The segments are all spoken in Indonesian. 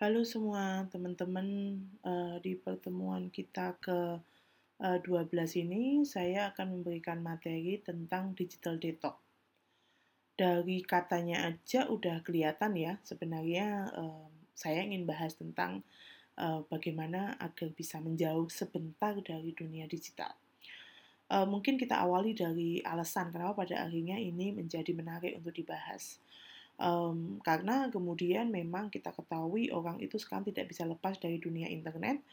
Halo semua teman-teman, uh, di pertemuan kita ke uh, 12 ini saya akan memberikan materi tentang digital detox. Dari katanya aja udah kelihatan ya, sebenarnya uh, saya ingin bahas tentang uh, bagaimana agar bisa menjauh sebentar dari dunia digital. Uh, mungkin kita awali dari alasan kenapa pada akhirnya ini menjadi menarik untuk dibahas um, karena kemudian memang kita ketahui orang itu sekarang tidak bisa lepas dari dunia internet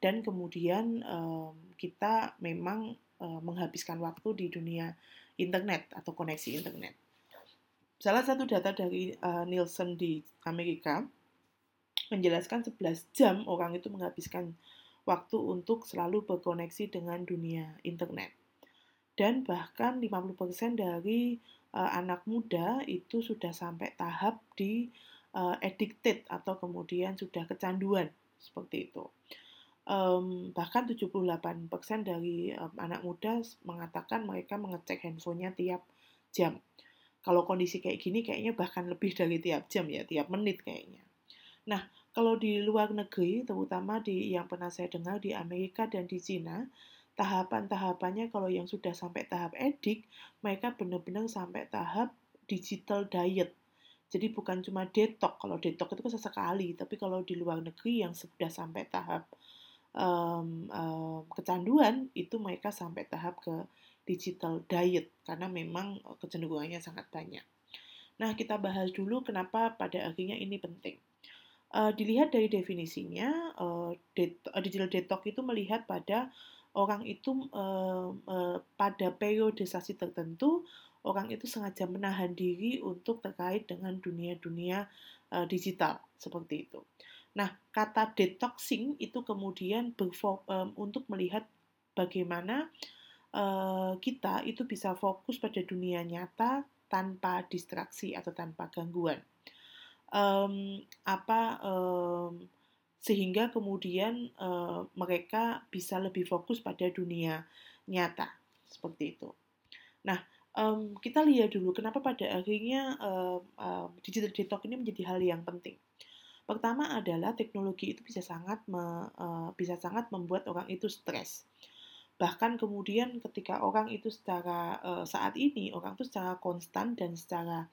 dan kemudian um, kita memang uh, menghabiskan waktu di dunia internet atau koneksi internet. Salah satu data dari uh, Nielsen di Amerika menjelaskan 11 jam orang itu menghabiskan waktu untuk selalu berkoneksi dengan dunia internet. Dan bahkan 50% dari uh, anak muda itu sudah sampai tahap di uh, addicted atau kemudian sudah kecanduan seperti itu. Um, bahkan 78% dari um, anak muda mengatakan mereka mengecek handphonenya tiap jam. Kalau kondisi kayak gini kayaknya bahkan lebih dari tiap jam ya, tiap menit kayaknya. Nah, kalau di luar negeri, terutama di yang pernah saya dengar di Amerika dan di Cina, tahapan-tahapannya kalau yang sudah sampai tahap edik, mereka benar-benar sampai tahap digital diet. Jadi bukan cuma detox, kalau detox itu kan sesekali, tapi kalau di luar negeri yang sudah sampai tahap um, um, kecanduan, itu mereka sampai tahap ke digital diet, karena memang kecenderungannya sangat banyak. Nah, kita bahas dulu kenapa pada akhirnya ini penting. Uh, dilihat dari definisinya, uh, det digital detox itu melihat pada orang itu uh, uh, pada periodisasi tertentu orang itu sengaja menahan diri untuk terkait dengan dunia-dunia uh, digital seperti itu. Nah, kata detoxing itu kemudian um, untuk melihat bagaimana uh, kita itu bisa fokus pada dunia nyata tanpa distraksi atau tanpa gangguan. Um, apa um, sehingga kemudian uh, mereka bisa lebih fokus pada dunia nyata seperti itu. Nah, um, kita lihat dulu kenapa pada akhirnya um, um, digital detox ini menjadi hal yang penting. Pertama adalah teknologi itu bisa sangat me, uh, bisa sangat membuat orang itu stres. Bahkan kemudian ketika orang itu secara uh, saat ini orang itu secara konstan dan secara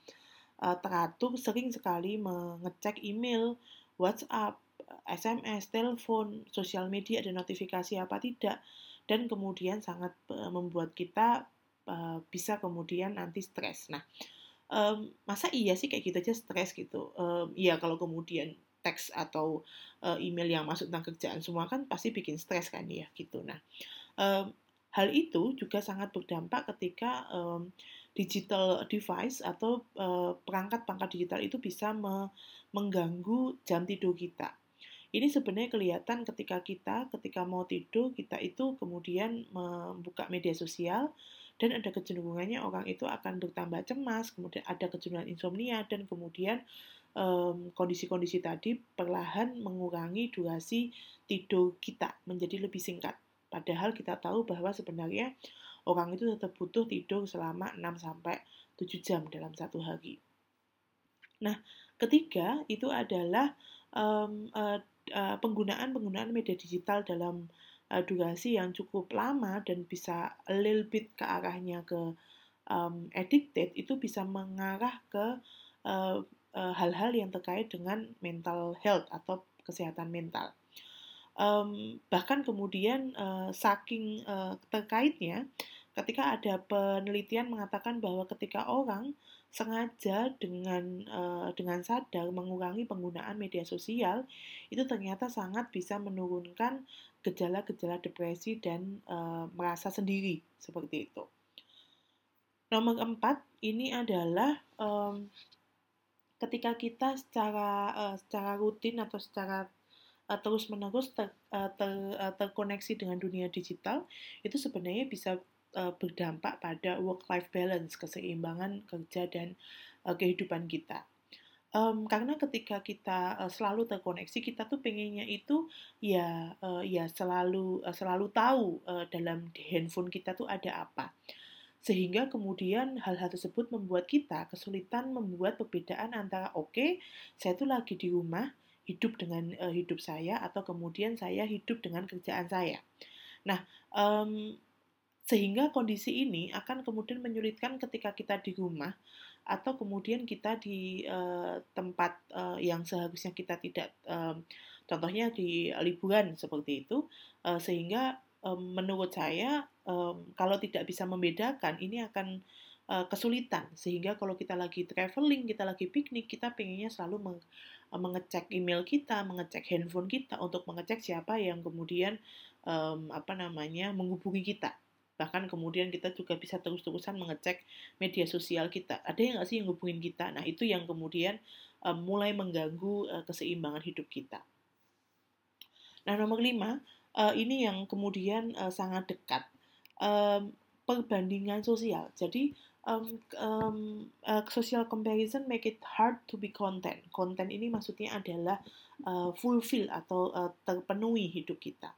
uh, teratur sering sekali mengecek email, WhatsApp, SMS, telepon, sosial media ada notifikasi apa tidak dan kemudian sangat uh, membuat kita uh, bisa kemudian nanti stres. Nah, masa iya sih kayak gitu aja stres gitu? Iya kalau kemudian teks atau uh, email yang masuk tentang kerjaan semua kan pasti bikin stres kan ya gitu. Nah, hal itu juga sangat berdampak ketika digital device atau perangkat-perangkat digital itu bisa me mengganggu jam tidur kita. Ini sebenarnya kelihatan ketika kita, ketika mau tidur, kita itu kemudian membuka media sosial, dan ada kecenderungannya orang itu akan bertambah cemas, kemudian ada kecenderungan insomnia, dan kemudian kondisi-kondisi um, tadi perlahan mengurangi durasi tidur kita menjadi lebih singkat. Padahal kita tahu bahwa sebenarnya orang itu tetap butuh tidur selama 6 sampai 7 jam dalam satu hari. Nah, ketiga itu adalah um, uh, penggunaan penggunaan media digital dalam uh, durasi yang cukup lama dan bisa a little bit ke arahnya ke um, addicted itu bisa mengarah ke hal-hal uh, -hal yang terkait dengan mental health atau kesehatan mental. Um, bahkan kemudian uh, saking uh, terkaitnya, ketika ada penelitian mengatakan bahwa ketika orang sengaja dengan uh, dengan sadar mengurangi penggunaan media sosial itu ternyata sangat bisa menurunkan gejala-gejala depresi dan uh, merasa sendiri seperti itu. Nomor empat ini adalah um, ketika kita secara uh, secara rutin atau secara terus menerus ter, uh, ter, terkoneksi dengan dunia digital itu sebenarnya bisa uh, berdampak pada work-life balance, keseimbangan kerja dan uh, kehidupan kita. Um, karena ketika kita uh, selalu terkoneksi, kita tuh pengennya itu ya uh, ya selalu uh, selalu tahu uh, dalam handphone kita tuh ada apa. Sehingga kemudian hal-hal tersebut membuat kita kesulitan membuat perbedaan antara oke, okay, saya tuh lagi di rumah, hidup dengan uh, hidup saya atau kemudian saya hidup dengan kerjaan saya. Nah, um, sehingga kondisi ini akan kemudian menyulitkan ketika kita di rumah atau kemudian kita di uh, tempat uh, yang seharusnya kita tidak, um, contohnya di liburan seperti itu, uh, sehingga um, menurut saya um, kalau tidak bisa membedakan ini akan uh, kesulitan. Sehingga kalau kita lagi traveling, kita lagi piknik, kita pengennya selalu meng mengecek email kita, mengecek handphone kita untuk mengecek siapa yang kemudian um, apa namanya menghubungi kita bahkan kemudian kita juga bisa terus-terusan mengecek media sosial kita. Ada yang nggak sih yang hubungin kita? Nah itu yang kemudian um, mulai mengganggu uh, keseimbangan hidup kita. Nah nomor lima uh, ini yang kemudian uh, sangat dekat. Um, perbandingan sosial. Jadi um, um, uh, social comparison make it hard to be content. Content ini maksudnya adalah uh, fulfill atau uh, terpenuhi hidup kita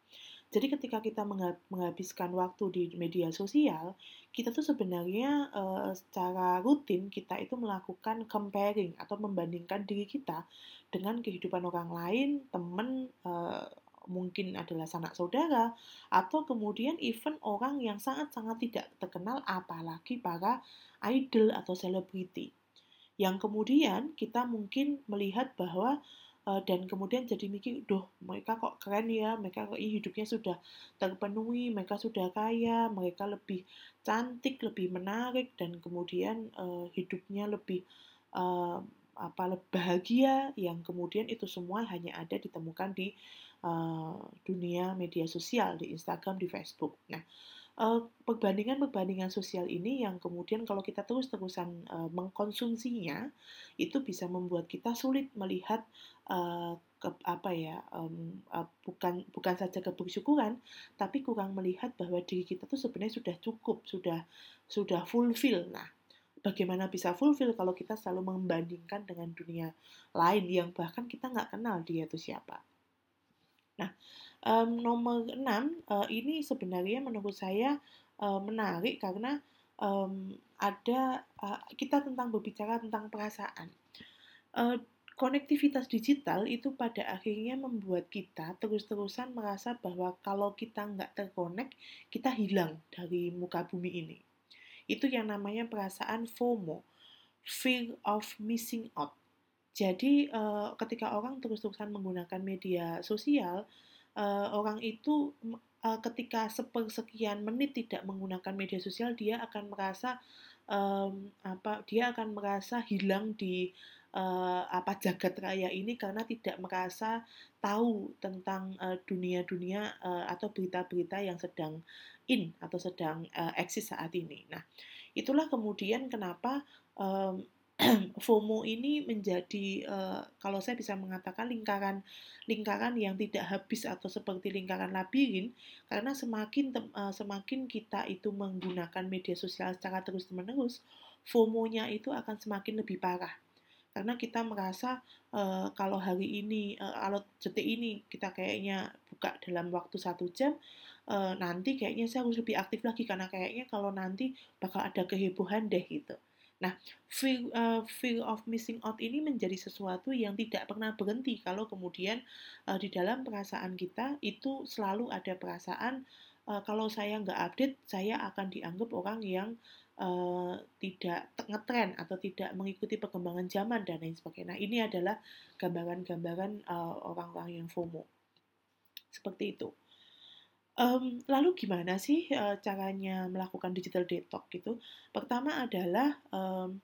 jadi ketika kita menghabiskan waktu di media sosial, kita tuh sebenarnya uh, secara rutin kita itu melakukan comparing atau membandingkan diri kita dengan kehidupan orang lain, teman, uh, mungkin adalah sanak saudara, atau kemudian even orang yang sangat-sangat tidak terkenal, apalagi para idol atau selebriti. Yang kemudian kita mungkin melihat bahwa uh, dan kemudian jadi mikir, duh mereka kok keren ya, mereka kok hidupnya sudah terpenuhi, mereka sudah kaya, mereka lebih cantik, lebih menarik, dan kemudian uh, hidupnya lebih uh, apa lebih bahagia, yang kemudian itu semua hanya ada ditemukan di uh, dunia media sosial, di Instagram, di Facebook. Nah, perbandingan-perbandingan sosial ini yang kemudian kalau kita terus-terusan uh, mengkonsumsinya itu bisa membuat kita sulit melihat uh, ke, apa ya um, uh, bukan bukan saja kebersyukuran tapi kurang melihat bahwa diri kita tuh sebenarnya sudah cukup sudah sudah fulfill. Nah bagaimana bisa fulfill kalau kita selalu membandingkan dengan dunia lain yang bahkan kita nggak kenal dia itu siapa? Nah um, nomor 6 uh, ini sebenarnya menurut saya uh, menarik karena um, ada uh, kita tentang berbicara tentang perasaan. Uh, konektivitas digital itu pada akhirnya membuat kita terus-terusan merasa bahwa kalau kita nggak terkonek, kita hilang dari muka bumi ini. Itu yang namanya perasaan FOMO, fear of missing out. Jadi ketika orang terus-terusan menggunakan media sosial, uh, orang itu uh, ketika sepersekian menit tidak menggunakan media sosial dia akan merasa um, apa dia akan merasa hilang di uh, apa jagat raya ini karena tidak merasa tahu tentang dunia-dunia uh, uh, atau berita-berita yang sedang in atau sedang uh, eksis saat ini. Nah, itulah kemudian kenapa um, FOMO ini menjadi uh, kalau saya bisa mengatakan lingkaran lingkaran yang tidak habis atau seperti lingkaran labirin karena semakin uh, semakin kita itu menggunakan media sosial secara terus-menerus FOMO-nya itu akan semakin lebih parah. Karena kita merasa uh, kalau hari ini uh, kalau detik ini kita kayaknya buka dalam waktu satu jam uh, nanti kayaknya saya harus lebih aktif lagi karena kayaknya kalau nanti bakal ada kehebohan deh gitu Nah, fear, uh, fear of missing out ini menjadi sesuatu yang tidak pernah berhenti kalau kemudian uh, di dalam perasaan kita itu selalu ada perasaan uh, kalau saya nggak update, saya akan dianggap orang yang uh, tidak ngetren atau tidak mengikuti perkembangan zaman dan lain sebagainya. Nah, ini adalah gambaran-gambaran uh, orang-orang yang FOMO. Seperti itu. Um, lalu gimana sih uh, caranya melakukan digital detox gitu? Pertama adalah um,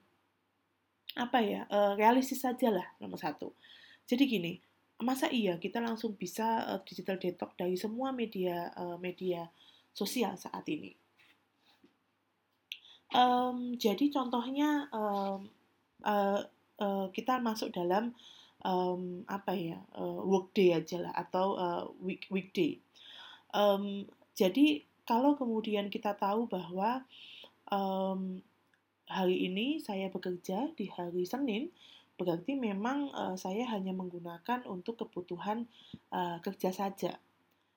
apa ya uh, realistis saja lah nomor satu. Jadi gini, masa iya kita langsung bisa uh, digital detox dari semua media uh, media sosial saat ini? Um, jadi contohnya um, uh, uh, kita masuk dalam um, apa ya uh, workday aja lah atau uh, week weekday Um, jadi kalau kemudian kita tahu bahwa um, hari ini saya bekerja di hari Senin, berarti memang uh, saya hanya menggunakan untuk kebutuhan uh, kerja saja.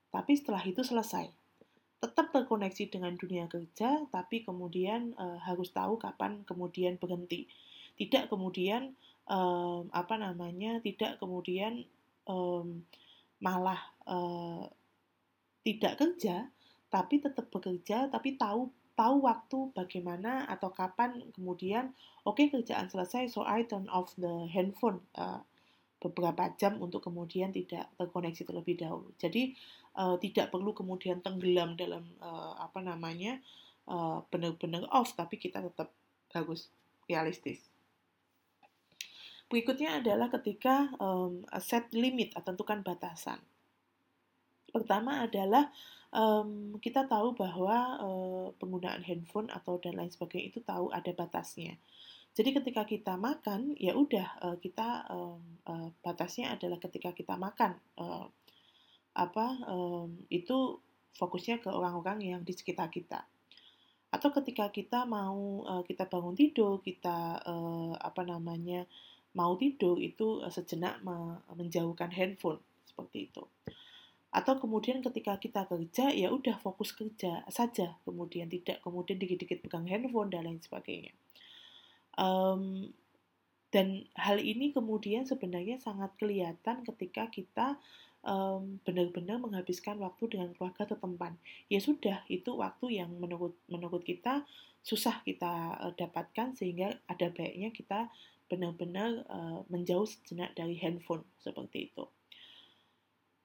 Tapi setelah itu selesai. Tetap terkoneksi dengan dunia kerja, tapi kemudian uh, harus tahu kapan kemudian berhenti. Tidak kemudian uh, apa namanya, tidak kemudian um, malah uh, tidak kerja, tapi tetap bekerja, tapi tahu tahu waktu bagaimana atau kapan kemudian oke okay, kerjaan selesai, so I turn off the handphone uh, beberapa jam untuk kemudian tidak terkoneksi terlebih dahulu. Jadi uh, tidak perlu kemudian tenggelam dalam uh, apa namanya uh, benar-benar off, tapi kita tetap harus realistis. Berikutnya adalah ketika um, set limit atau tentukan batasan. Pertama adalah um, kita tahu bahwa uh, penggunaan handphone atau dan lain sebagainya itu tahu ada batasnya. Jadi ketika kita makan, ya udah uh, kita um, uh, batasnya adalah ketika kita makan uh, apa um, itu fokusnya ke orang-orang yang di sekitar kita atau ketika kita mau uh, kita bangun tidur kita uh, apa namanya mau tidur itu sejenak menjauhkan handphone seperti itu. Atau kemudian ketika kita kerja ya udah fokus kerja saja, kemudian tidak kemudian dikit-dikit pegang handphone dan lain sebagainya. Um, dan hal ini kemudian sebenarnya sangat kelihatan ketika kita um, benar-benar menghabiskan waktu dengan keluarga atau teman. Ya sudah, itu waktu yang menurut menurut kita susah kita uh, dapatkan sehingga ada baiknya kita benar-benar uh, menjauh sejenak dari handphone seperti itu.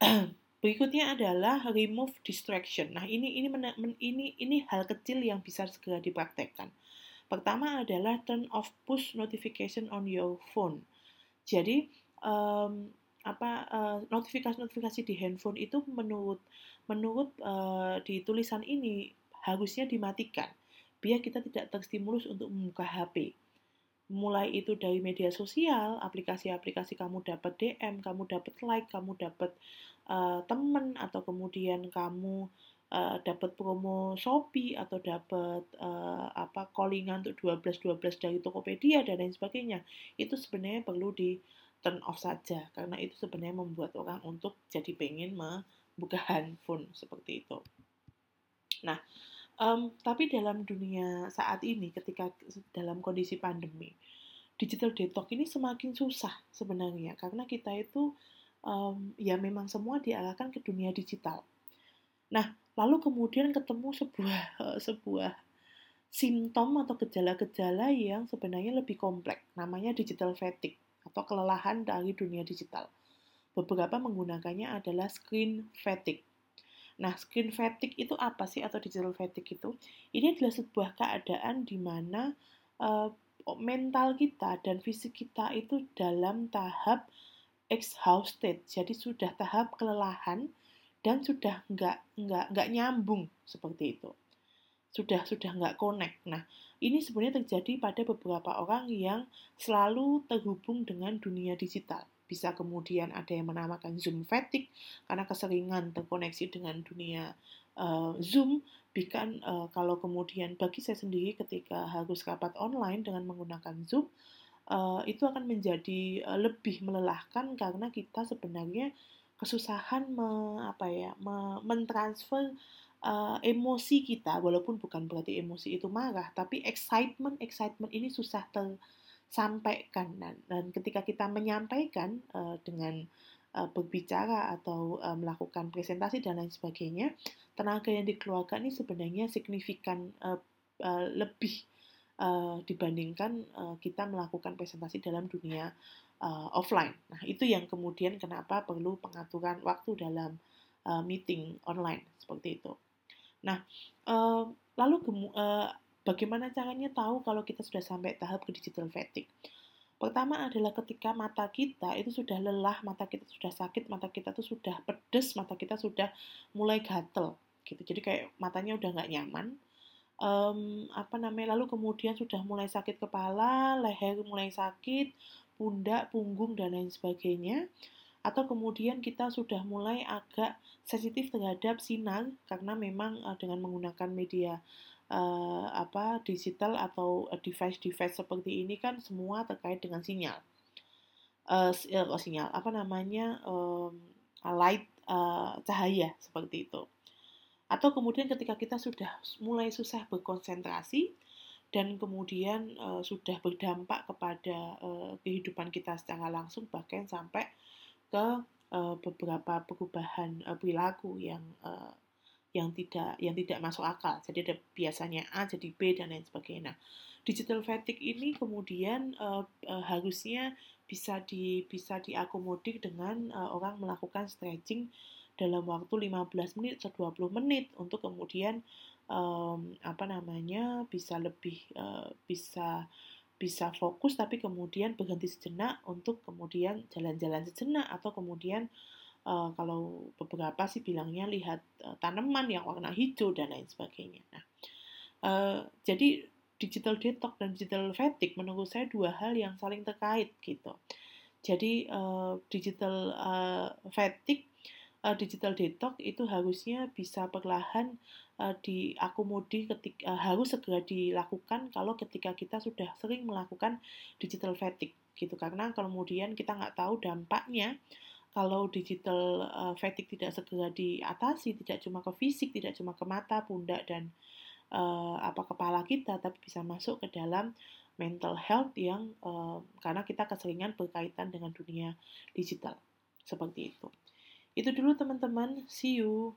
Berikutnya adalah remove distraction. Nah, ini ini ini ini hal kecil yang bisa segera dipraktekkan. Pertama adalah turn off push notification on your phone. Jadi um, apa notifikasi-notifikasi uh, di handphone itu menurut menurut uh, di tulisan ini harusnya dimatikan biar kita tidak terstimulus untuk membuka HP mulai itu dari media sosial, aplikasi-aplikasi kamu dapat DM, kamu dapat like, kamu dapat uh, temen atau kemudian kamu uh, dapat promo Shopee atau dapat uh, apa callingan untuk 12 12 dari Tokopedia dan lain sebagainya. Itu sebenarnya perlu di turn off saja karena itu sebenarnya membuat orang untuk jadi pengen membuka handphone seperti itu. Nah, Um, tapi dalam dunia saat ini, ketika dalam kondisi pandemi, digital detox ini semakin susah sebenarnya karena kita itu um, ya memang semua diarahkan ke dunia digital. Nah, lalu kemudian ketemu sebuah uh, sebuah simptom atau gejala-gejala yang sebenarnya lebih kompleks, namanya digital fatigue atau kelelahan dari dunia digital. Beberapa menggunakannya adalah screen fatigue Nah, screen fatigue itu apa sih atau digital fatigue itu? Ini adalah sebuah keadaan di mana uh, mental kita dan fisik kita itu dalam tahap exhausted, jadi sudah tahap kelelahan dan sudah nggak nggak nggak nyambung seperti itu, sudah sudah nggak connect. Nah, ini sebenarnya terjadi pada beberapa orang yang selalu terhubung dengan dunia digital. Bisa kemudian ada yang menamakan Zoom fatigue karena keseringan terkoneksi dengan dunia uh, Zoom. Bahkan uh, kalau kemudian bagi saya sendiri ketika harus rapat online dengan menggunakan Zoom uh, itu akan menjadi uh, lebih melelahkan karena kita sebenarnya kesusahan me, apa ya me, mentransfer uh, emosi kita. Walaupun bukan berarti emosi itu marah tapi excitement excitement ini susah ter sampaikan dan, dan ketika kita menyampaikan uh, dengan uh, berbicara atau uh, melakukan presentasi dan lain sebagainya tenaga yang dikeluarkan ini sebenarnya signifikan uh, uh, lebih uh, dibandingkan uh, kita melakukan presentasi dalam dunia uh, offline. Nah itu yang kemudian kenapa perlu pengaturan waktu dalam uh, meeting online seperti itu. Nah uh, lalu uh, Bagaimana caranya tahu kalau kita sudah sampai tahap ke digital fatigue? Pertama adalah ketika mata kita itu sudah lelah, mata kita sudah sakit, mata kita tuh sudah pedes, mata kita sudah mulai gatel gitu. Jadi kayak matanya udah nggak nyaman. Um, apa namanya? Lalu kemudian sudah mulai sakit kepala, leher mulai sakit, pundak, punggung dan lain sebagainya. Atau kemudian kita sudah mulai agak sensitif terhadap sinar karena memang uh, dengan menggunakan media uh, apa digital atau device-device seperti ini kan semua terkait dengan sinyal. Uh, sinyal apa namanya um, light uh, cahaya seperti itu. Atau kemudian ketika kita sudah mulai susah berkonsentrasi dan kemudian uh, sudah berdampak kepada uh, kehidupan kita secara langsung bahkan sampai ke uh, beberapa perubahan uh, perilaku yang uh, yang tidak yang tidak masuk akal. Jadi ada biasanya A jadi B dan lain sebagainya. Nah, digital fatigue ini kemudian uh, uh, harusnya bisa di bisa diakomodir dengan uh, orang melakukan stretching dalam waktu 15 menit atau 20 menit untuk kemudian um, apa namanya bisa lebih uh, bisa bisa fokus tapi kemudian berhenti sejenak untuk kemudian jalan-jalan sejenak atau kemudian uh, kalau beberapa sih bilangnya lihat uh, tanaman yang warna hijau dan lain sebagainya. Nah, uh, jadi digital detox dan digital fatigue menurut saya dua hal yang saling terkait gitu. Jadi uh, digital uh, fatigue uh, digital detox itu harusnya bisa perlahan uh, diakomodir ketika uh, harus segera dilakukan kalau ketika kita sudah sering melakukan digital fatigue gitu karena kemudian kita nggak tahu dampaknya kalau digital uh, fatigue tidak segera diatasi tidak cuma ke fisik tidak cuma ke mata pundak dan uh, apa kepala kita tapi bisa masuk ke dalam mental health yang uh, karena kita keseringan berkaitan dengan dunia digital seperti itu. Itu dulu teman-teman. See you.